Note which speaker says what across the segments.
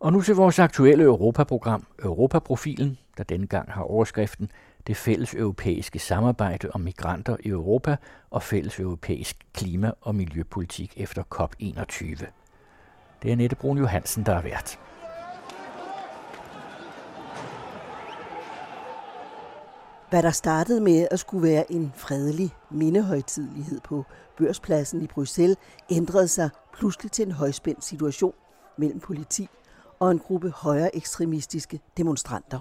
Speaker 1: Og nu til vores aktuelle Europaprogram, Europaprofilen, der denne gang har overskriften Det fælles europæiske samarbejde om migranter i Europa og fælles europæisk klima- og miljøpolitik efter COP21. Det er Nette Brun Johansen, der er vært.
Speaker 2: Hvad der startede med at skulle være en fredelig mindehøjtidlighed på børspladsen i Bruxelles, ændrede sig pludselig til en højspændt situation mellem politi og en gruppe højere ekstremistiske demonstranter.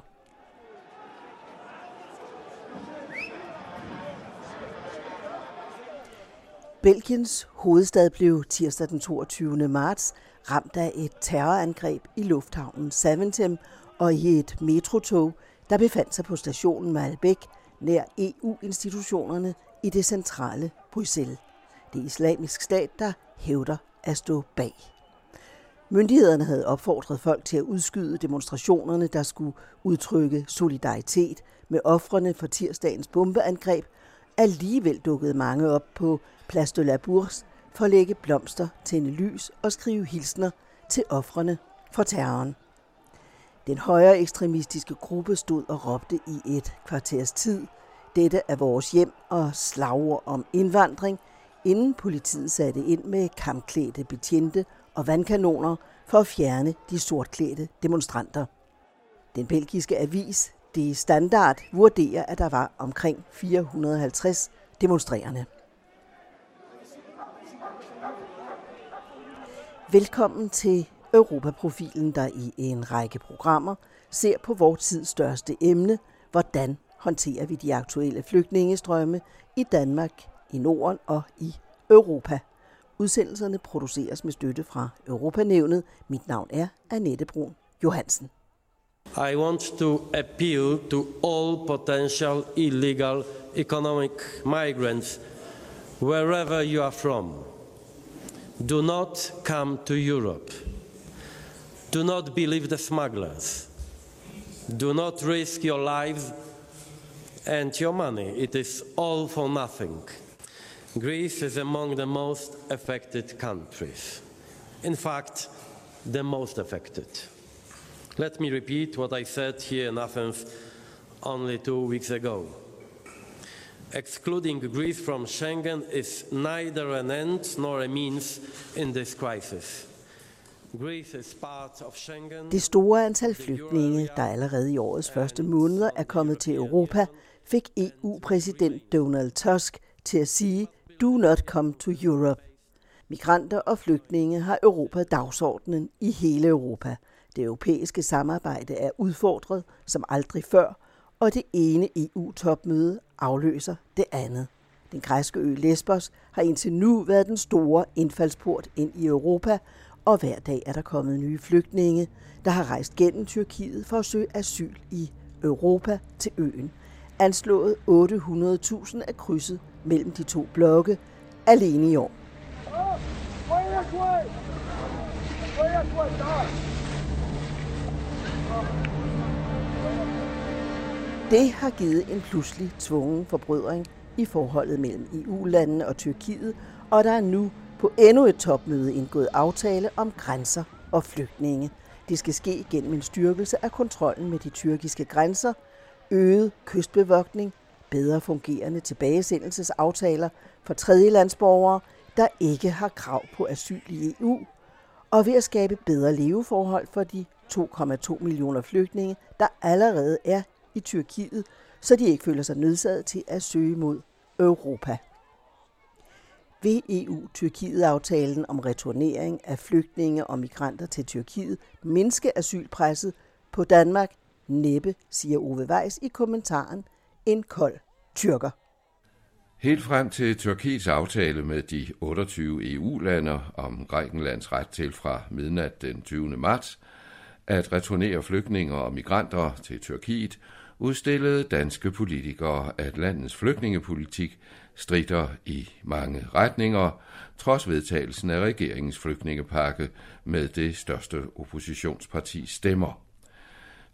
Speaker 2: Belgiens hovedstad blev tirsdag den 22. marts ramt af et terrorangreb i lufthavnen Saventem og i et metrotog, der befandt sig på stationen Malbec nær EU-institutionerne i det centrale Bruxelles. Det er islamisk stat, der hævder at stå bag. Myndighederne havde opfordret folk til at udskyde demonstrationerne, der skulle udtrykke solidaritet med ofrene for tirsdagens bombeangreb. Alligevel dukkede mange op på Place de la Bourse for at lægge blomster, tænde lys og skrive hilsner til ofrene for terroren. Den højere ekstremistiske gruppe stod og råbte i et kvarters tid. Dette er vores hjem og slagord om indvandring, inden politiet satte ind med kampklædte betjente og vandkanoner for at fjerne de sortklædte demonstranter. Den belgiske avis Det Standard vurderer, at der var omkring 450 demonstrerende. Velkommen til Europaprofilen, der i en række programmer ser på vores tids største emne, hvordan håndterer vi de aktuelle flygtningestrømme i Danmark, i Norden og i Europa. Udsendelserne produceres med støtte fra Europanævnet. Mit navn er Annette Brun Johansen.
Speaker 3: I want to appeal to all potential illegal economic migrants wherever you are from. Do not come to Europe. Do not believe the smugglers. Do not risk your lives and your money. It is all for nothing. Greece is among the most affected countries. In fact, the most affected. Let me repeat what I said here in Athens only two weeks ago. Excluding Greece from Schengen is neither an end nor a means in this crisis.
Speaker 2: Det store antal flygtninge, der allerede i årets første måneder er kommet til Europa, fik EU-præsident Donald Tusk til at sige, do not come to Europe. Migranter og flygtninge har Europa dagsordenen i hele Europa. Det europæiske samarbejde er udfordret som aldrig før, og det ene EU-topmøde afløser det andet. Den græske ø Lesbos har indtil nu været den store indfaldsport ind i Europa, og hver dag er der kommet nye flygtninge, der har rejst gennem Tyrkiet for at søge asyl i Europa til øen. Anslået 800.000 er krydset mellem de to blokke alene i år. Det har givet en pludselig tvungen forbrødring i forholdet mellem EU-landene og Tyrkiet, og der er nu på endnu et topmøde indgået aftale om grænser og flygtninge. Det skal ske gennem en styrkelse af kontrollen med de tyrkiske grænser, øget kystbevogtning, bedre fungerende tilbagesendelsesaftaler for tredjelandsborgere, der ikke har krav på asyl i EU, og ved at skabe bedre leveforhold for de 2,2 millioner flygtninge, der allerede er i Tyrkiet, så de ikke føler sig nødsaget til at søge mod Europa ved EU-Tyrkiet-aftalen om returnering af flygtninge og migranter til Tyrkiet mindske asylpresset på Danmark? Næppe, siger Ove Weiss i kommentaren en kold tyrker.
Speaker 4: Helt frem til Tyrkiets aftale med de 28 EU-lande om Grækenlands ret til fra midnat den 20. marts at returnere flygtninge og migranter til Tyrkiet, udstillede danske politikere, at landets flygtningepolitik strider i mange retninger, trods vedtagelsen af regeringens flygtningepakke med det største oppositionspartis stemmer.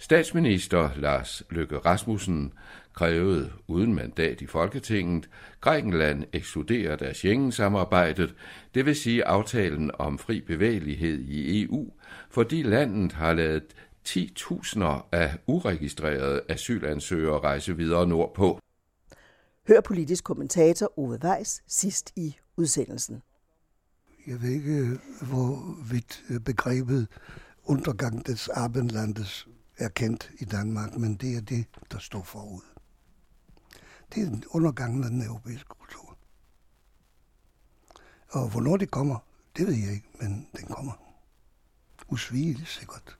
Speaker 4: Statsminister Lars Løkke Rasmussen krævede uden mandat i Folketinget, Grækenland ekskluderet af Schengen-samarbejdet, det vil sige aftalen om fri bevægelighed i EU, fordi landet har lavet 10.000 af uregistrerede asylansøgere rejse videre nordpå.
Speaker 2: Hør politisk kommentator Ove Weiss sidst i udsendelsen.
Speaker 5: Jeg ved ikke, hvorvidt begrebet undergang des Abendlandes er kendt i Danmark, men det er det, der står forud. Det er undergangen af den europæiske kultur. Og hvornår det kommer, det ved jeg ikke, men den kommer. Usvigeligt sikkert.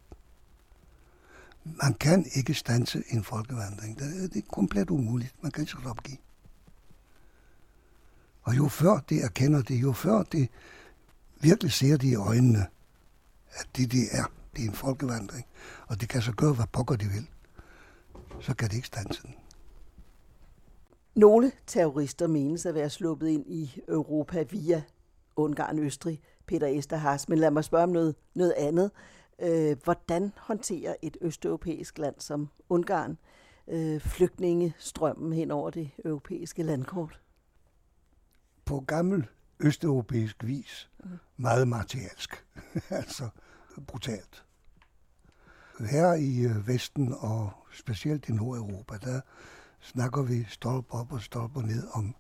Speaker 5: Man kan ikke stanse en folkevandring. Det er det komplet umuligt. Man kan ikke opgive. Og jo før det erkender det, jo før det virkelig ser det i øjnene, at det det er, det er en folkevandring, og det kan så gøre, hvad pokker de vil, så kan det ikke stanse den.
Speaker 2: Nogle terrorister menes at være sluppet ind i Europa via Ungarn, Østrig, Peter Esterhars. Men lad mig spørge om noget, noget andet. Øh, hvordan håndterer et østeuropæisk land som Ungarn øh, flygtningestrømmen hen over det europæiske landkort?
Speaker 5: På gammel østeuropæisk vis meget martialsk. altså brutalt. Her i øh, Vesten og specielt i Nordeuropa, der snakker vi stolp op og stolp ned om,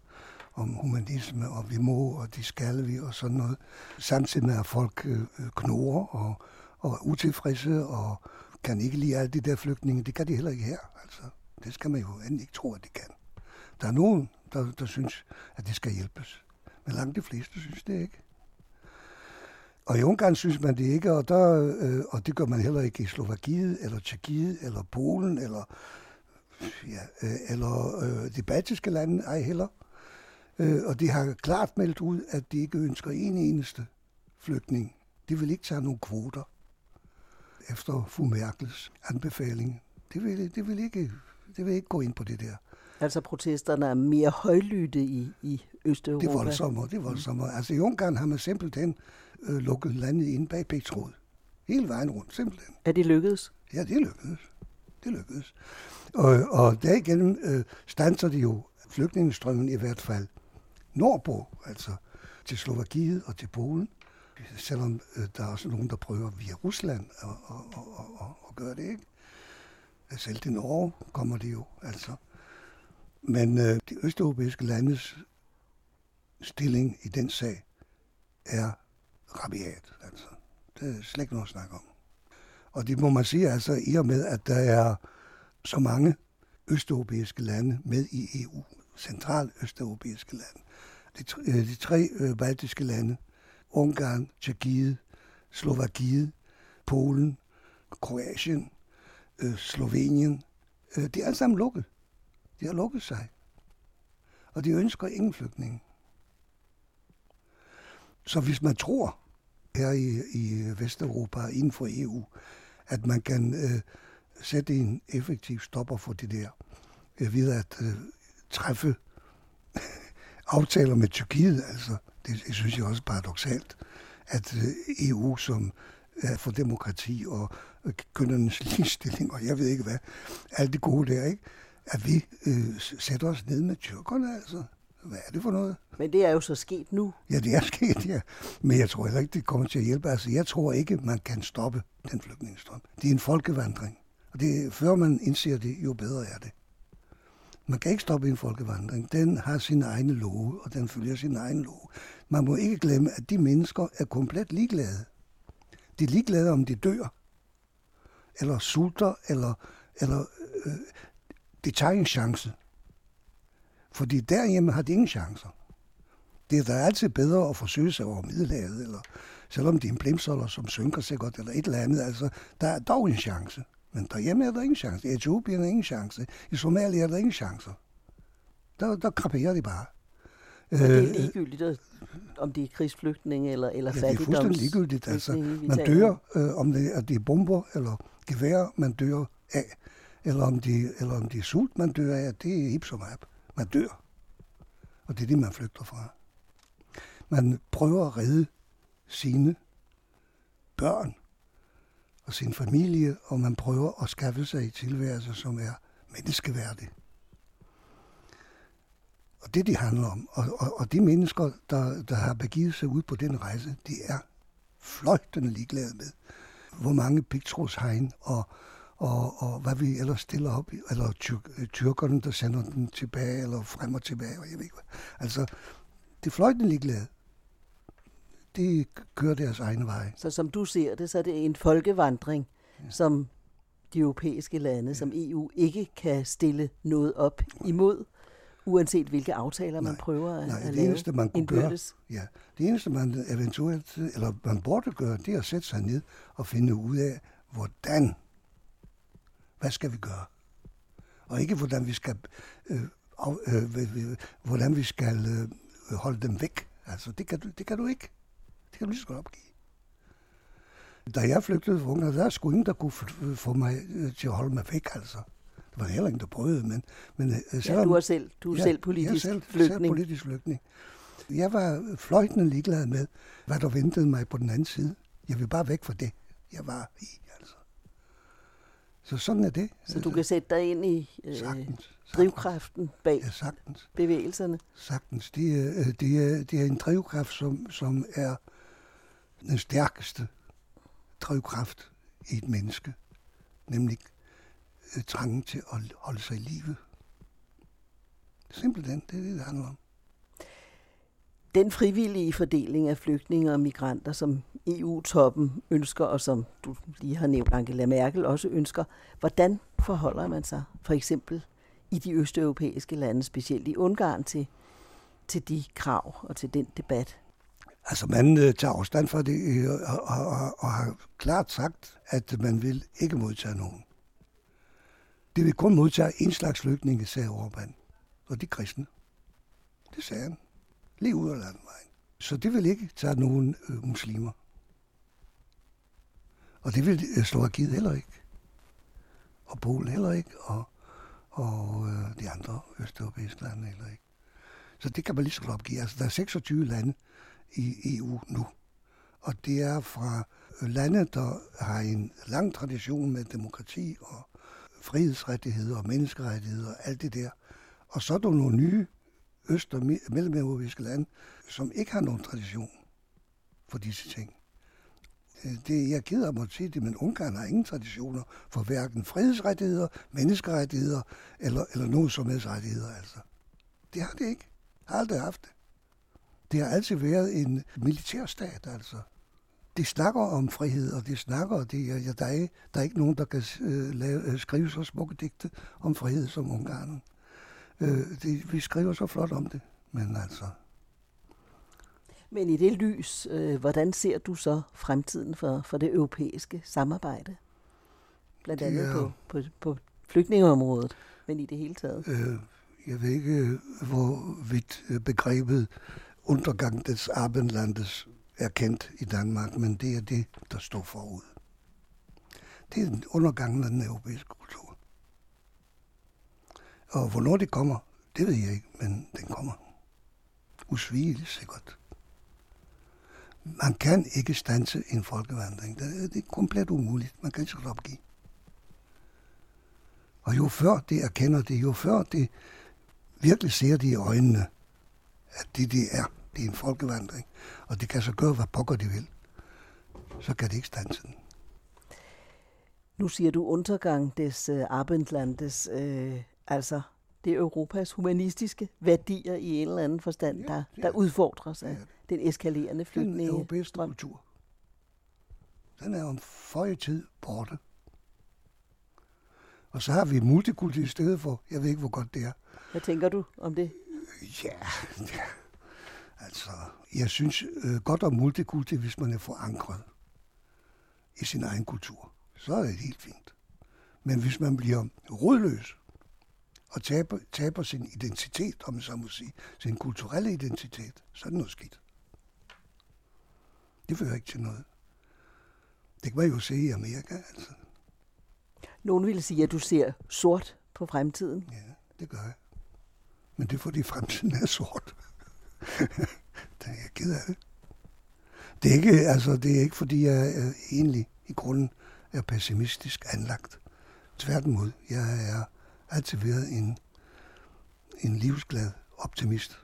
Speaker 5: om humanisme, og vi må, og de skal vi, og sådan noget. Samtidig med, at folk øh, øh, knorer og, og er utilfredse, og kan ikke lide alle de der flygtninge. Det kan de heller ikke her. Altså, det skal man jo endelig ikke tro, at de kan. Der er nogen, der, der synes, at det skal hjælpes. Men langt de fleste synes det ikke. Og i Ungarn synes man det ikke, og, der, øh, og det gør man heller ikke i Slovakiet, eller Tjekkiet, eller Polen, eller, ja, øh, eller øh, de baltiske lande, ej heller. Øh, og de har klart meldt ud, at de ikke ønsker en eneste flygtning. De vil ikke tage nogen kvoter efter fru Merkels anbefaling. Det vil, det vil, ikke, det vil ikke gå ind på det der.
Speaker 2: Altså protesterne er mere højlytte i, i Østeuropa?
Speaker 5: Det er voldsommere, det er voldsommere. Mm. Altså i Ungarn har man simpelthen øh, lukket landet ind bag Petrod. Hele vejen rundt, simpelthen.
Speaker 2: Er det lykkedes?
Speaker 5: Ja, det lykkedes. Det lykkedes. Og, og derigennem øh, stanser de jo flygtningestrømmen i hvert fald nordpå, altså til Slovakiet og til Polen. Selvom øh, der er også nogen, der prøver via Rusland at, at, at, at, at gøre det, ikke? Selv til Norge kommer de jo, altså. Men øh, de østeuropæiske landes stilling i den sag er rabiat. Altså. Det er slet ikke noget at snakke om. Og det må man sige, altså i og med, at der er så mange østeuropæiske lande med i EU, central østeuropæiske lande. De, tre, øh, de tre øh, baltiske lande, Ungarn, Tjekkiet, Slovakiet, Polen, Kroatien, øh, Slovenien, øh, de er alle sammen lukket. De har lukket sig. Og de ønsker ingen flygtninge. Så hvis man tror her i, i Vesteuropa inden for EU, at man kan øh, sætte en effektiv stopper for det der, øh, ved at øh, træffe aftaler med Tyrkiet, altså, det, det synes jeg også paradoxalt, at øh, EU, som er for demokrati og øh, kønnernes ligestilling, og jeg ved ikke hvad, alt det gode der, ikke? at vi øh, sætter os ned med tyrkerne, altså. Hvad er det for noget?
Speaker 2: Men det er jo så sket nu.
Speaker 5: Ja, det er sket, ja. Men jeg tror heller ikke, det kommer til at hjælpe. Altså, jeg tror ikke, man kan stoppe den flygtningestrøm. Det er en folkevandring. Og det, før man indser det, jo bedre er det. Man kan ikke stoppe en folkevandring. Den har sine egne love, og den følger sin egen love. Man må ikke glemme, at de mennesker er komplet ligeglade. De er ligeglade, om de dør, eller sulter, eller, eller øh, de tager en chance. Fordi derhjemme har de ingen chancer. Det er da altid bedre at forsøge sig over Middelhavet, eller selvom det er en blimsolder, som synker sig godt, eller et eller andet. Altså, der er dog en chance. Men derhjemme er der ingen chance. I Etiopien er ingen chance. I Somalia er der ingen chancer. Der, der kraperer de bare.
Speaker 2: Og det er øh, ligegyldigt, om de er krigsflygtninge eller, eller
Speaker 5: ja, det er fuldstændig ligegyldigt. Altså, man dør, øh, om det er de bomber eller gevær, man dør af. Eller om de, eller om de er sult, man dør af. Det er hip som hap. Man dør. Og det er det, man flygter fra. Man prøver at redde sine børn. og sin familie, og man prøver at skaffe sig i tilværelse, som er menneskeværdig. Og det, de handler om, og, og, og de mennesker, der, der har begivet sig ud på den rejse, de er fløjtende ligeglade med, hvor mange pigtrådshegn og, og, og hvad vi ellers stiller op, eller tyr, tyrkerne, der sender den tilbage, eller frem og tilbage, og jeg ved ikke hvad. Altså, det er fløjtende ligeglade. De kører deres egen vej.
Speaker 2: Så som du ser det, så er det en folkevandring, ja. som de europæiske lande, ja. som EU ikke kan stille noget op imod uanset hvilke aftaler man prøver at, nej,
Speaker 5: at
Speaker 2: det
Speaker 5: eneste, man kunne gøre, ja, det eneste, man eventuelt, eller man burde gøre, det er at sætte sig ned og finde ud af, hvordan, hvad skal vi gøre? Og ikke hvordan vi skal, øh, øh, hvordan vi skal øh, holde dem væk. Altså, det kan, du, det kan du ikke. Det kan du lige så godt opgive. Da jeg flygtede fra Ungarn, der er sgu ingen, der kunne få mig øh, til at holde mig væk, altså var heller ingen, der prøvede, men... men
Speaker 2: øh, selvom, ja, du er selv, du er ja, selv politisk jeg er selv, flygtning. Selv
Speaker 5: politisk flygtning. Jeg var fløjtende ligeglad med, hvad der ventede mig på den anden side. Jeg vil bare væk fra det, jeg var i, altså. Så sådan er det.
Speaker 2: Så du kan sætte dig ind i øh, sagtens, drivkraften bag
Speaker 5: ja, sagtens.
Speaker 2: bevægelserne?
Speaker 5: Sagtens. Det er, øh, det, er, det er en drivkraft, som, som er den stærkeste drivkraft i et menneske. Nemlig øh, trangen til at holde sig i live. Simpelthen, det er det, det handler om.
Speaker 2: Den frivillige fordeling af flygtninge og migranter, som EU-toppen ønsker, og som du lige har nævnt, Angela Merkel også ønsker, hvordan forholder man sig for eksempel i de østeuropæiske lande, specielt i Ungarn, til, til de krav og til den debat?
Speaker 5: Altså man øh, tager afstand fra det øh, og, og, og, og har klart sagt, at man vil ikke modtage nogen. Det vil kun modtage en slags flygtninge, sagde Orbán. Og de kristne. Det sagde han. Lige ud af landvejen. Så det vil ikke tage nogen øh, muslimer. Og det vil øh, Slovakiet heller ikke. Og Polen heller ikke. Og, og øh, de andre østeuropæiske lande heller ikke. Så det kan man lige så godt opgive. Altså, der er 26 lande i EU nu. Og det er fra øh, lande, der har en lang tradition med demokrati og frihedsrettigheder og menneskerettigheder og alt det der. Og så er der nogle nye øst- og mellemeuropæiske lande, som ikke har nogen tradition for disse ting. Øh, det, jeg er ked af at sige det, men Ungarn har ingen traditioner for hverken frihedsrettigheder, menneskerettigheder eller, eller nogen som helst rettigheder. Altså. Det har det ikke. Har aldrig haft det. Det har altid været en militærstat, altså de snakker om frihed, og de snakker, de, ja, der, er, der er ikke nogen, der kan øh, lave, øh, skrive så smukke digte om frihed som Ungarn. Øh, de, vi skriver så flot om det, men altså...
Speaker 2: Men i det lys, øh, hvordan ser du så fremtiden for, for det europæiske samarbejde? Blandt andet er, på, på, på flygtningeområdet, men i det hele taget.
Speaker 5: Øh, jeg ved ikke, hvor vidt øh, begrebet undergang des Abendlandes er kendt i Danmark, men det er det, der står forud. Det er undergangen af den europæiske kultur. Og hvornår det kommer, det ved jeg ikke, men den kommer. Usvigeligt sikkert. Man kan ikke stanse en folkevandring. Det er det er komplet umuligt. Man kan ikke opgive. Og jo før det erkender det, jo før det virkelig ser det i øjnene, at det det er, det er en folkevandring, og det kan så gøre, hvad pokker de vil. Så kan det ikke stanse den.
Speaker 2: Nu siger du undergang des øh, Abendlandes, uh, altså det er Europas humanistiske værdier i en eller anden forstand, der, ja, der udfordres af den eskalerende flygtninge.
Speaker 5: Den europæiske kultur. Den er om for tid borte. Og så har vi multikultur i stedet for, jeg ved ikke, hvor godt det er.
Speaker 2: Hvad tænker du om det?
Speaker 5: Ja, ja. Altså, jeg synes øh, godt om multikulti, hvis man er forankret i sin egen kultur. Så er det helt fint. Men hvis man bliver rådløs og taber, taber sin identitet, om man så må sige, sin kulturelle identitet, så er det noget skidt. Det fører ikke til noget. Det kan man jo se i Amerika, altså.
Speaker 2: Nogen ville sige, at du ser sort på fremtiden.
Speaker 5: Ja, det gør jeg. Men det er fordi fremtiden er sort. det er jeg ked af det. Det er ikke, altså, det er ikke fordi jeg er egentlig i grunden er pessimistisk anlagt. Tværtimod, jeg er altid været en, en livsglad optimist.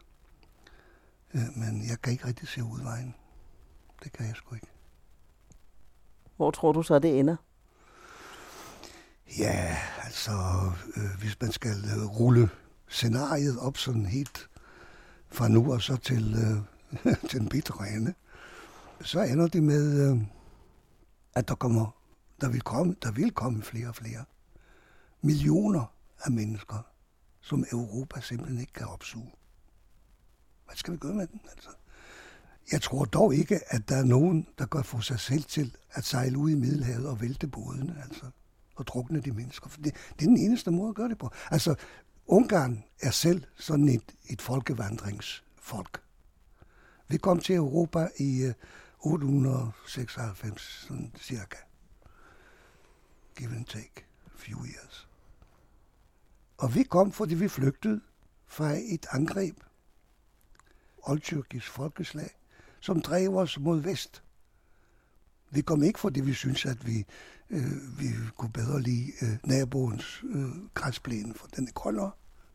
Speaker 5: Øh, men jeg kan ikke rigtig se udvejen. Det kan jeg sgu ikke.
Speaker 2: Hvor tror du så, det ender?
Speaker 5: Ja, altså, øh, hvis man skal øh, rulle scenariet op sådan helt fra nu og så til, øh, til den bitre ende, så ender det med, øh, at der kommer, der vil komme, der vil komme flere og flere millioner af mennesker, som Europa simpelthen ikke kan opsuge. Hvad skal vi gøre med den? Altså? Jeg tror dog ikke, at der er nogen, der gør for sig selv til at sejle ud i Middelhavet og vælte bådene, altså, og drukne de mennesker. For det, det er den eneste måde at gøre det på. Altså, Ungarn er selv sådan et, et folkevandringsfolk. Vi kom til Europa i øh, 896, sådan cirka. Give and take, few years. Og vi kom, fordi vi flygtede fra et angreb, oldtyrkisk folkeslag, som drev os mod vest. Vi kom ikke, fordi vi synes, at vi, øh, vi kunne bedre lide øh, naboens øh, græsplæne, for den er grønnere.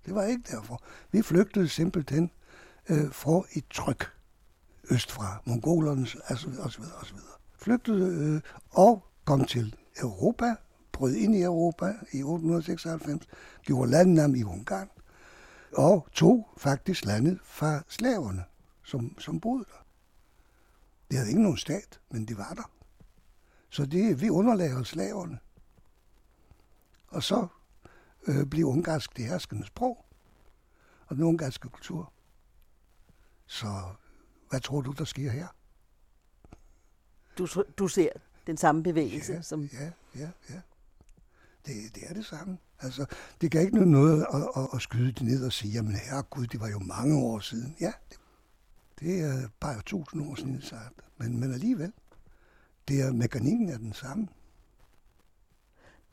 Speaker 5: Det var ikke derfor. Vi flygtede simpelthen øh, for et tryk østfra, mongolernes altså, osv. osv. osv. Flygtede øh, og kom til Europa, brød ind i Europa i 896, gjorde landnam i Ungarn, og tog faktisk landet fra slaverne, som, som boede der. Det havde ikke nogen stat, men de var der. Så det, vi underlagde slaverne. Og så øh, blev ungarsk det herskende sprog, og den ungarske kultur. Så hvad tror du, der sker her?
Speaker 2: Du, du ser den samme bevægelse?
Speaker 5: Ja,
Speaker 2: som...
Speaker 5: ja, ja, ja. Det, det er det samme. Altså, det kan ikke nytte noget at, at, at skyde det ned og sige, jamen herregud, det var jo mange år siden. Ja, det, det er bare tusind år siden, sagt. Men, men alligevel, det er, mekanikken er den samme.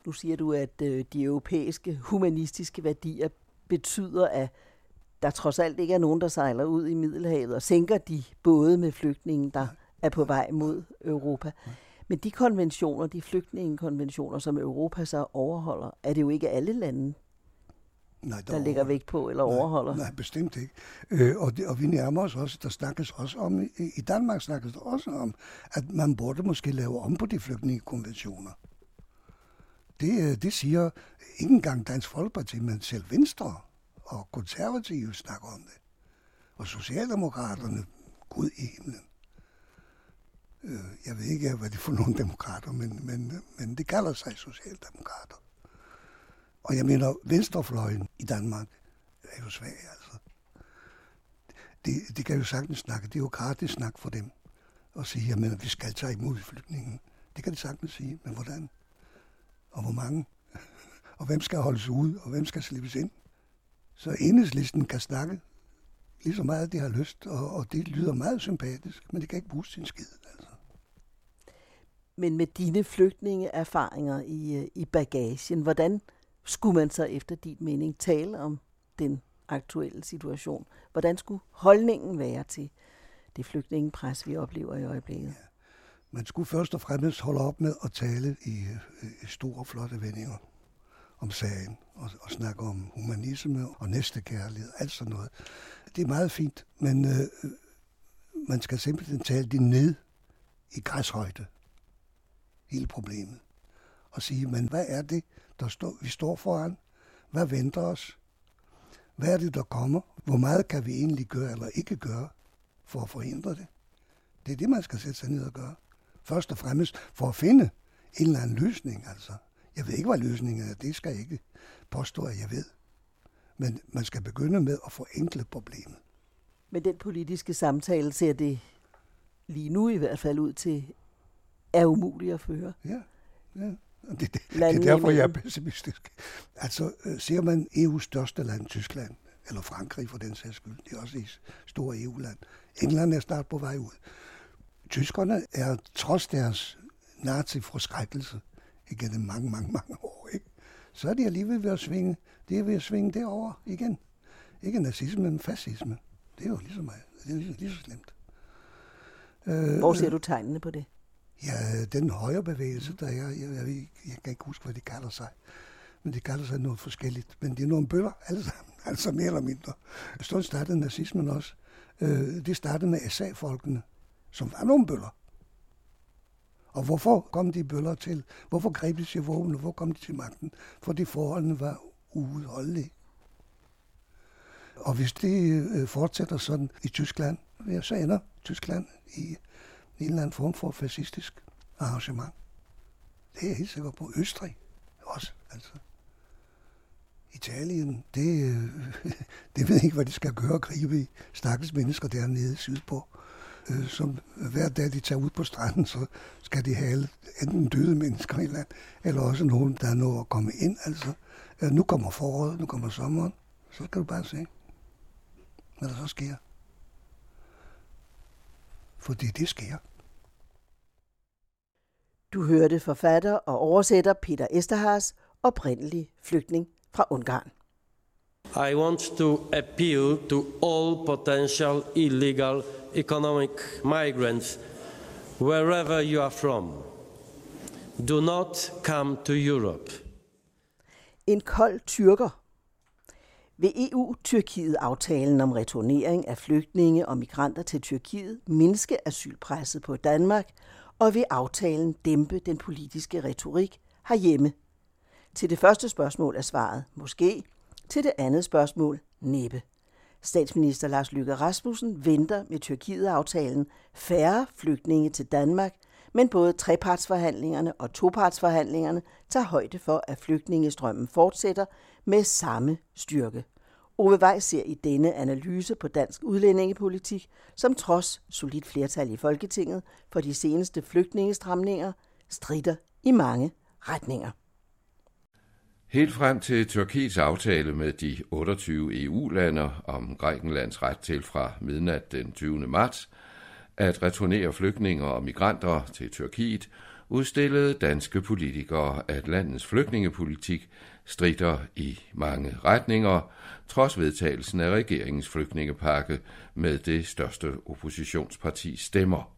Speaker 2: Nu siger du, at øh, de europæiske humanistiske værdier betyder, at der trods alt ikke er nogen, der sejler ud i Middelhavet og sænker de både med flygtninge, der er på vej mod Europa. Men de konventioner, de flygtningekonventioner, som Europa så overholder, er det jo ikke alle lande, Nej, der, der lægger vægt på eller
Speaker 5: nej,
Speaker 2: overholder.
Speaker 5: Nej, bestemt ikke. Øh, og, det, og vi nærmer os også, der snakkes også om, i, i Danmark snakkes der også om, at man burde måske lave om på de flygtningekonventioner. Det, øh, det siger ikke engang Dansk Folkeparti, men selv Venstre og konservative snakker om det. Og Socialdemokraterne, Gud i himlen. Øh, jeg ved ikke, hvad det er for nogle demokrater, men, men, men det kalder sig socialdemokrater. Og jeg mener, venstrefløjen i Danmark er jo svag, altså. Det, det kan jo sagtens snakke. Det er jo gratis snak for dem. Og sige, at vi skal tage imod flygtningen. Det kan de sagtens sige, men hvordan? Og hvor mange? og hvem skal holdes ude, og hvem skal slippes ind? Så enhedslisten kan snakke lige så meget, de har lyst, og, og det lyder meget sympatisk, men det kan ikke bruges til en skid. Altså.
Speaker 2: Men med dine flygtningeerfaringer i, øh, i bagagen, hvordan skulle man så efter din mening tale om den aktuelle situation? Hvordan skulle holdningen være til det flygtningepres, vi oplever i øjeblikket? Ja.
Speaker 5: Man skulle først og fremmest holde op med at tale i, øh, i store, flotte vendinger om sagen, og, og snakke om humanisme og næstekærlighed, alt sådan noget. Det er meget fint, men øh, øh man skal simpelthen tale det ned i græshøjde, hele problemet, og sige, men hvad er det, der står, vi står foran? Hvad venter os? Hvad er det, der kommer? Hvor meget kan vi egentlig gøre eller ikke gøre for at forhindre det? Det er det, man skal sætte sig ned og gøre. Først og fremmest for at finde en eller anden løsning, altså. Jeg ved ikke, hvad løsningen er. Det skal jeg ikke påstå, at jeg ved. Men man skal begynde med at forenkle problemet.
Speaker 2: Men den politiske samtale ser det lige nu i hvert fald ud til, er umuligt at føre.
Speaker 5: Ja, ja. Det, det, det er derfor, jeg er pessimistisk. Altså, øh, ser man EU's største land, Tyskland, eller Frankrig for den sags skyld, det er også et stort EU-land. England er snart på vej ud. Tyskerne er trods deres nazi-forskrækkelse igennem mange, mange, mange år, ikke? så er de alligevel ved at svinge, det er ved at svinge derover igen. Ikke nazisme, men fascisme. Det er jo lige så, meget, det er lige, lige så slemt.
Speaker 2: Hvor ser du tegnene på det?
Speaker 5: Ja, den højre bevægelse, der er, jeg, jeg, jeg, jeg kan ikke huske, hvad de kalder sig. Men de kalder sig noget forskelligt. Men de er nogle bøller, alle sammen, altså mere eller mindre. Sådan startede nazismen også. Øh, det startede med SA-folkene, som var nogle bøller. Og hvorfor kom de bøller til? Hvorfor greb de til våben? Hvor kom de til magten? Fordi forholdene var uudholdelige. Og hvis det øh, fortsætter sådan i Tyskland, ja, så ender Tyskland i en eller anden form for fascistisk arrangement. Det er jeg helt sikker på. Østrig også, altså. Italien, det, øh, det ved jeg ikke, hvad de skal gøre, gribe i stakkels mennesker dernede sydpå. Øh, som hver dag de tager ud på stranden, så skal de have enten døde mennesker i land, eller også nogen, der er nået at komme ind. Altså, øh, nu kommer foråret, nu kommer sommeren, så kan du bare se hvad der så sker. Fordi det sker.
Speaker 2: Du hørte forfatter og oversætter Peter Esterhars, oprindelig flygtning fra Ungarn.
Speaker 3: I want to appeal to all potential illegal economic migrants, wherever you are from. Do not come to Europe.
Speaker 2: En kold tyrker ved EU-Tyrkiet-aftalen om returnering af flygtninge og migranter til Tyrkiet mindske asylpresset på Danmark, og ved aftalen dæmpe den politiske retorik herhjemme? Til det første spørgsmål er svaret måske, til det andet spørgsmål næppe. Statsminister Lars Lykke Rasmussen venter med Tyrkiet-aftalen færre flygtninge til Danmark, men både trepartsforhandlingerne og topartsforhandlingerne tager højde for, at flygtningestrømmen fortsætter med samme styrke. Ove Vej ser i denne analyse på dansk udlændingepolitik, som trods solidt flertal i Folketinget for de seneste flygtningestramninger, strider i mange retninger.
Speaker 4: Helt frem til Tyrkiets aftale med de 28 EU-lande om Grækenlands ret til fra midnat den 20. marts at returnere flygtninge og migranter til Tyrkiet, udstillede danske politikere, at landets flygtningepolitik strider i mange retninger, trods vedtagelsen af regeringens flygtningepakke med det største oppositionsparti stemmer.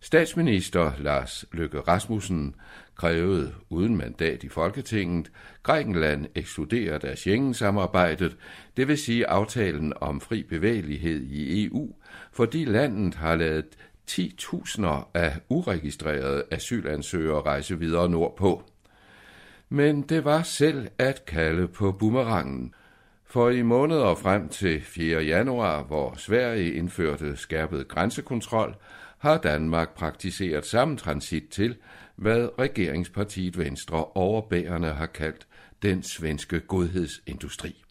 Speaker 4: Statsminister Lars Løkke Rasmussen krævede uden mandat i Folketinget Grækenland ekskluderet af Schengen-samarbejdet, det vil sige aftalen om fri bevægelighed i EU, fordi landet har lavet 10.000 af uregistrerede asylansøgere rejse videre nordpå. Men det var selv at kalde på bumerangen. for i måneder frem til 4. januar, hvor Sverige indførte skærpet grænsekontrol, har Danmark praktiseret samme transit til, hvad regeringspartiet Venstre overbærende har kaldt den svenske godhedsindustri.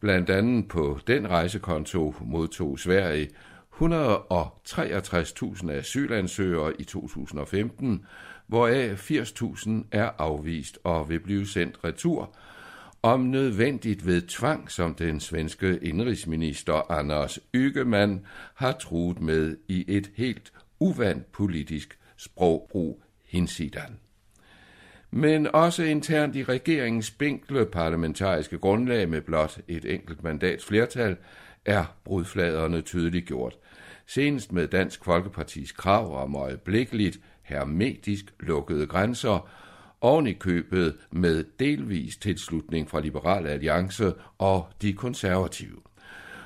Speaker 4: Blandt andet på den rejsekonto modtog Sverige 163.000 asylansøgere i 2015, hvoraf 80.000 er afvist og vil blive sendt retur, om nødvendigt ved tvang, som den svenske indrigsminister Anders Ygeman har truet med i et helt uvandt politisk sprogbrug hinsidan. Men også internt i regeringens spinkle parlamentariske grundlag med blot et enkelt mandats flertal er brudfladerne tydeligt gjort. Senest med Dansk Folkepartis krav om øjeblikkeligt hermetisk lukkede grænser, oven i købet med delvis tilslutning fra Liberal Alliance og de konservative.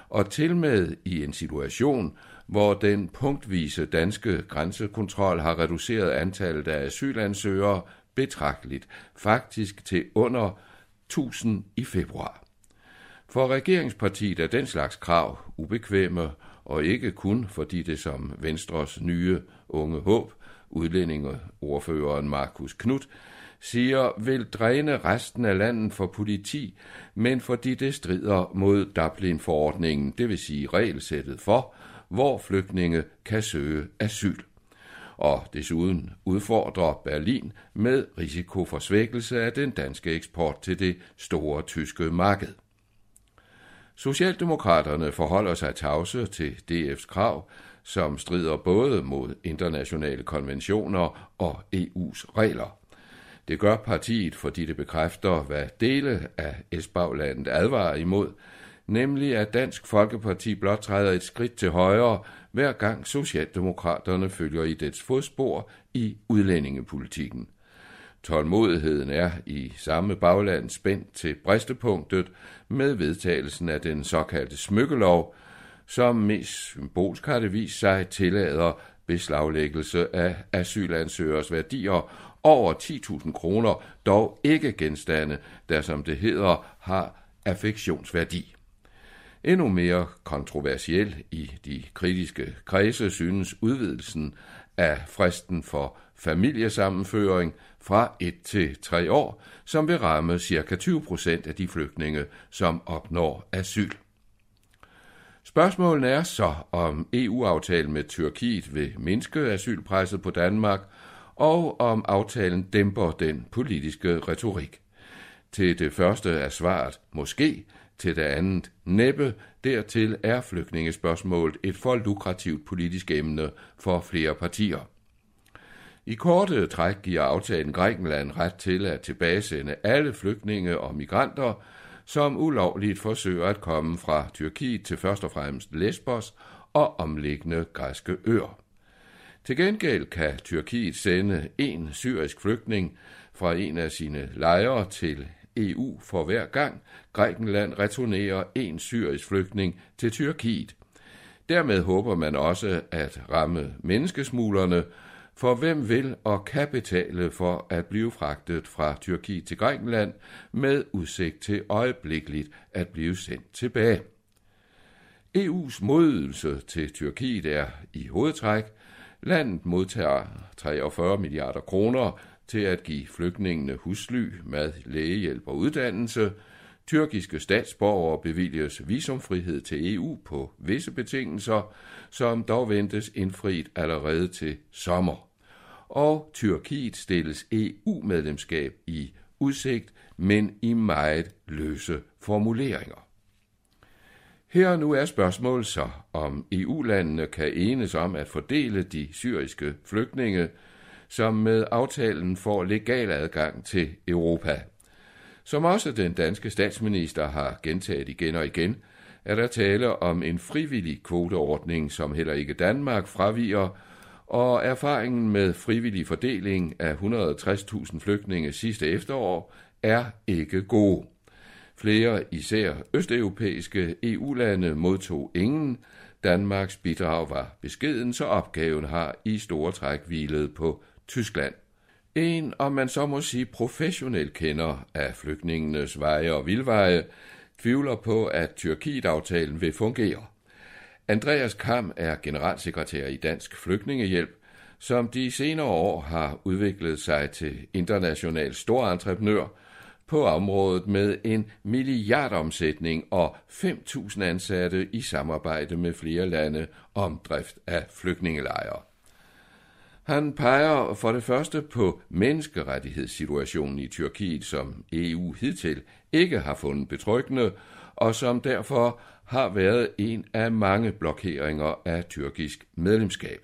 Speaker 4: Og til med i en situation, hvor den punktvise danske grænsekontrol har reduceret antallet af asylansøgere betragteligt, faktisk til under 1000 i februar. For regeringspartiet er den slags krav ubekvemme, og ikke kun fordi det som Venstres nye unge håb, udlændingeordføreren Markus Knudt, siger, vil dræne resten af landet for politi, men fordi det strider mod Dublin-forordningen, det vil sige regelsættet for, hvor flygtninge kan søge asyl. Og desuden udfordrer Berlin med risiko for svækkelse af den danske eksport til det store tyske marked. Socialdemokraterne forholder sig tavse til DF's krav, som strider både mod internationale konventioner og EU's regler. Det gør partiet, fordi det bekræfter, hvad dele af Esbaglandet advarer imod, nemlig at Dansk Folkeparti blot træder et skridt til højre, hver gang Socialdemokraterne følger i dets fodspor i udlændingepolitikken. Tålmodigheden er i samme bagland spændt til bristepunktet med vedtagelsen af den såkaldte smykkelov, som mest symbolsk har det vist sig tillader beslaglæggelse af asylansøgers værdier over 10.000 kroner, dog ikke genstande, der som det hedder har affektionsværdi. Endnu mere kontroversiel i de kritiske kredse synes udvidelsen af fristen for familiesammenføring fra 1 til 3 år, som vil ramme ca. 20 procent af de flygtninge, som opnår asyl. Spørgsmålet er så, om EU-aftalen med Tyrkiet vil mindske asylpresset på Danmark, og om aftalen dæmper den politiske retorik. Til det første er svaret måske, til det andet næppe, dertil er flygtningespørgsmålet et for lukrativt politisk emne for flere partier. I korte træk giver aftalen Grækenland ret til at tilbagesende alle flygtninge og migranter, som ulovligt forsøger at komme fra Tyrkiet til først og fremmest Lesbos og omliggende græske øer. Til gengæld kan Tyrkiet sende en syrisk flygtning fra en af sine lejre til EU for hver gang Grækenland returnerer en syrisk flygtning til Tyrkiet. Dermed håber man også at ramme menneskesmuglerne, for hvem vil og kan betale for at blive fragtet fra Tyrkiet til Grækenland med udsigt til øjeblikkeligt at blive sendt tilbage. EU's modydelse til Tyrkiet er i hovedtræk, landet modtager 43 milliarder kroner til at give flygtningene husly, mad, lægehjælp og uddannelse. Tyrkiske statsborgere bevilges visumfrihed til EU på visse betingelser, som dog ventes indfriet allerede til sommer og Tyrkiet stilles EU-medlemskab i udsigt, men i meget løse formuleringer. Her nu er spørgsmålet så, om EU-landene kan enes om at fordele de syriske flygtninge, som med aftalen får legal adgang til Europa. Som også den danske statsminister har gentaget igen og igen, er der tale om en frivillig kvoteordning, som heller ikke Danmark fraviger, og erfaringen med frivillig fordeling af 160.000 flygtninge sidste efterår er ikke god. Flere især østeuropæiske EU-lande modtog ingen. Danmarks bidrag var beskeden, så opgaven har i store træk hvilet på Tyskland. En, om man så må sige, professionel kender af flygtningenes veje og vildveje, tvivler på, at Tyrkiet-aftalen vil fungere. Andreas Kam er generalsekretær i Dansk Flygtningehjælp, som de senere år har udviklet sig til international storentreprenør på området med en milliardomsætning og 5.000 ansatte i samarbejde med flere lande om drift af flygtningelejre. Han peger for det første på menneskerettighedssituationen i Tyrkiet, som EU hidtil ikke har fundet betryggende, og som derfor har været en af mange blokeringer af tyrkisk medlemskab.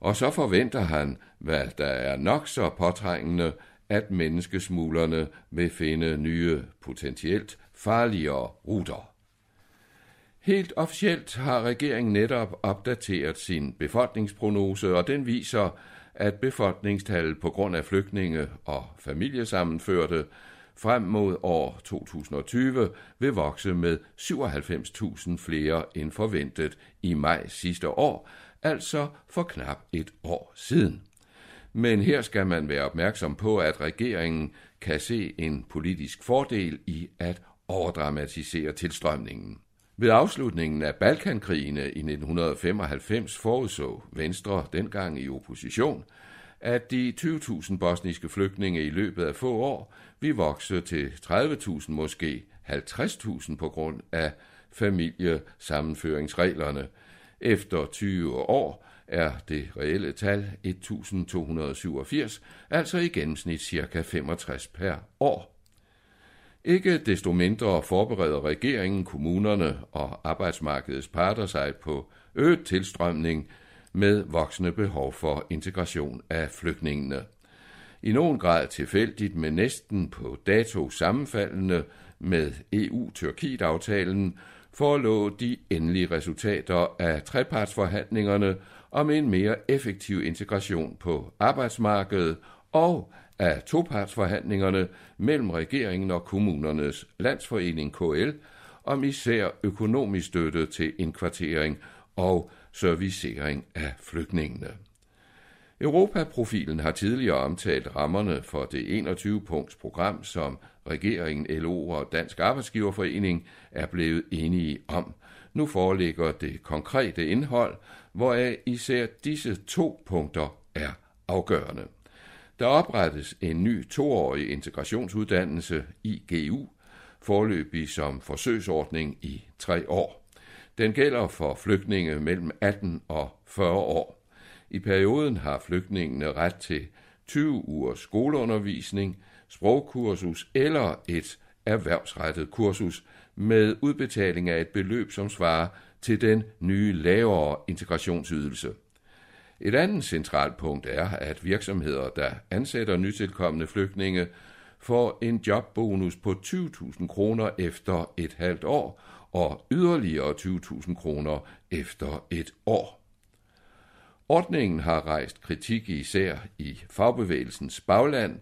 Speaker 4: Og så forventer han, hvad der er nok så påtrængende, at menneskesmuglerne vil finde nye, potentielt farligere ruter. Helt officielt har regeringen netop opdateret sin befolkningsprognose, og den viser, at befolkningstallet på grund af flygtninge og familiesammenførte frem mod år 2020 vil vokse med 97.000 flere end forventet i maj sidste år, altså for knap et år siden. Men her skal man være opmærksom på, at regeringen kan se en politisk fordel i at overdramatisere tilstrømningen. Ved afslutningen af Balkankrigene i 1995 forudså Venstre dengang i opposition, at de 20.000 bosniske flygtninge i løbet af få år vil vokse til 30.000, måske 50.000 på grund af familiesammenføringsreglerne. Efter 20 år er det reelle tal 1287, altså i gennemsnit ca. 65 per år. Ikke desto mindre forbereder regeringen, kommunerne og arbejdsmarkedets parter sig på øget tilstrømning med voksende behov for integration af flygtningene. I nogen grad tilfældigt, med næsten på dato sammenfaldende med EU-Tyrkiet-aftalen, forelå de endelige resultater af trepartsforhandlingerne om en mere effektiv integration på arbejdsmarkedet og af topartsforhandlingerne mellem regeringen og kommunernes landsforening KL om især økonomisk støtte til indkvartering og servicering af flygtningene. Europaprofilen har tidligere omtalt rammerne for det 21-punkts program, som regeringen, LO og Dansk Arbejdsgiverforening er blevet enige om. Nu foreligger det konkrete indhold, hvoraf især disse to punkter er afgørende. Der oprettes en ny toårig integrationsuddannelse, IGU, forløbig som forsøgsordning i tre år. Den gælder for flygtninge mellem 18 og 40 år. I perioden har flygtningene ret til 20 ugers skoleundervisning, sprogkursus eller et erhvervsrettet kursus med udbetaling af et beløb, som svarer til den nye lavere integrationsydelse. Et andet centralt punkt er, at virksomheder, der ansætter nytilkommende flygtninge, får en jobbonus på 20.000 kroner efter et halvt år og yderligere 20.000 kroner efter et år. Ordningen har rejst kritik især i fagbevægelsens bagland.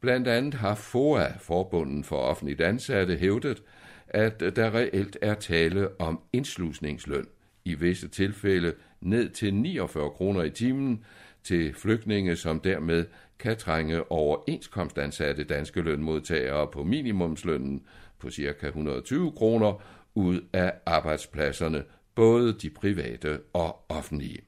Speaker 4: Blandt andet har FOA, Forbunden for offentligt ansatte, hævdet, at der reelt er tale om indslusningsløn, i visse tilfælde ned til 49 kroner i timen, til flygtninge, som dermed kan trænge overenskomstansatte danske lønmodtagere på minimumslønnen på ca. 120 kroner ud af arbejdspladserne, både de private og offentlige.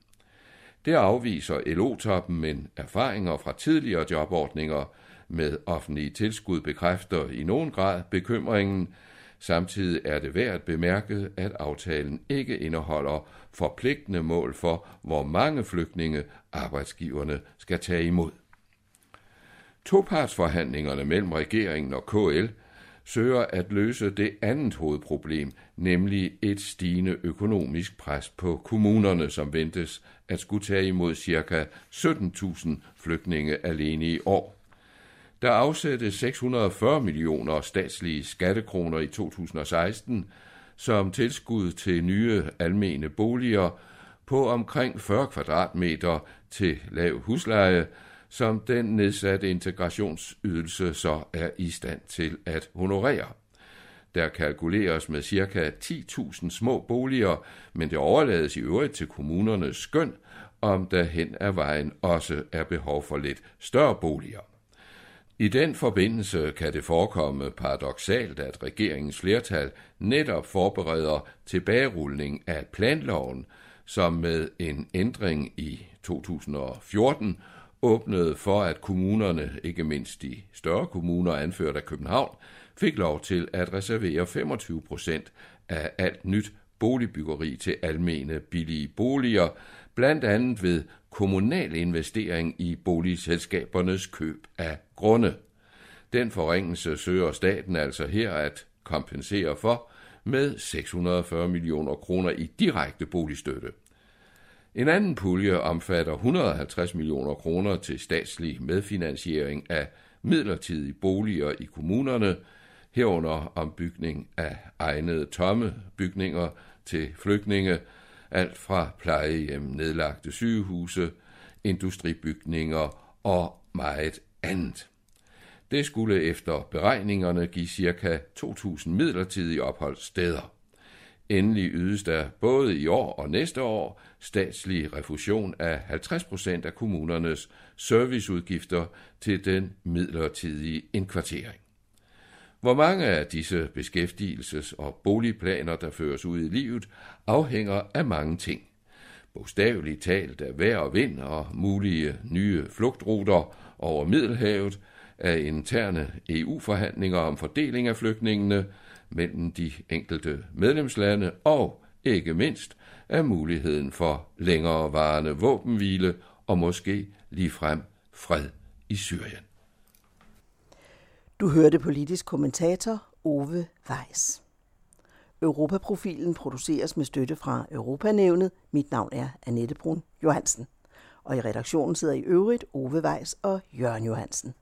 Speaker 4: Det afviser LO-toppen, men erfaringer fra tidligere jobordninger med offentlige tilskud bekræfter i nogen grad bekymringen. Samtidig er det værd at bemærke, at aftalen ikke indeholder forpligtende mål for, hvor mange flygtninge arbejdsgiverne skal tage imod. Topartsforhandlingerne mellem regeringen og KL søger at løse det andet hovedproblem, nemlig et stigende økonomisk pres på kommunerne, som ventes at skulle tage imod ca. 17.000 flygtninge alene i år. Der afsættes 640 millioner statslige skattekroner i 2016 som tilskud til nye almene boliger på omkring 40 kvadratmeter til lav husleje, som den nedsatte integrationsydelse så er i stand til at honorere. Der kalkuleres med ca. 10.000 små boliger, men det overlades i øvrigt til kommunernes skøn, om der hen ad vejen også er behov for lidt større boliger. I den forbindelse kan det forekomme paradoxalt, at regeringens flertal netop forbereder tilbagerulning af planloven, som med en ændring i 2014 åbnede for, at kommunerne, ikke mindst de større kommuner anført af København, fik lov til at reservere 25 procent af alt nyt boligbyggeri til almene billige boliger, blandt andet ved kommunal investering i boligselskabernes køb af grunde. Den forringelse søger staten altså her at kompensere for med 640 millioner kroner i direkte boligstøtte. En anden pulje omfatter 150 millioner kroner til statslig medfinansiering af midlertidige boliger i kommunerne, herunder ombygning af egnede tomme bygninger til flygtninge, alt fra plejehjem, nedlagte sygehuse, industribygninger og meget andet. Det skulle efter beregningerne give ca. 2.000 midlertidige opholdssteder. Endelig ydes der både i år og næste år statslig refusion af 50% af kommunernes serviceudgifter til den midlertidige indkvartering. Hvor mange af disse beskæftigelses- og boligplaner, der føres ud i livet, afhænger af mange ting. Bogstaveligt talt af vejr og vind og mulige nye flugtruter over Middelhavet, af interne EU-forhandlinger om fordeling af flygtningene mellem de enkelte medlemslande og ikke mindst af muligheden for længerevarende våbenhvile og måske ligefrem fred i Syrien.
Speaker 2: Du hørte politisk kommentator Ove Weiss. Europaprofilen produceres med støtte fra Europanævnet. Mit navn er Annette Brun Johansen. Og i redaktionen sidder i øvrigt Ove Weiss og Jørgen Johansen.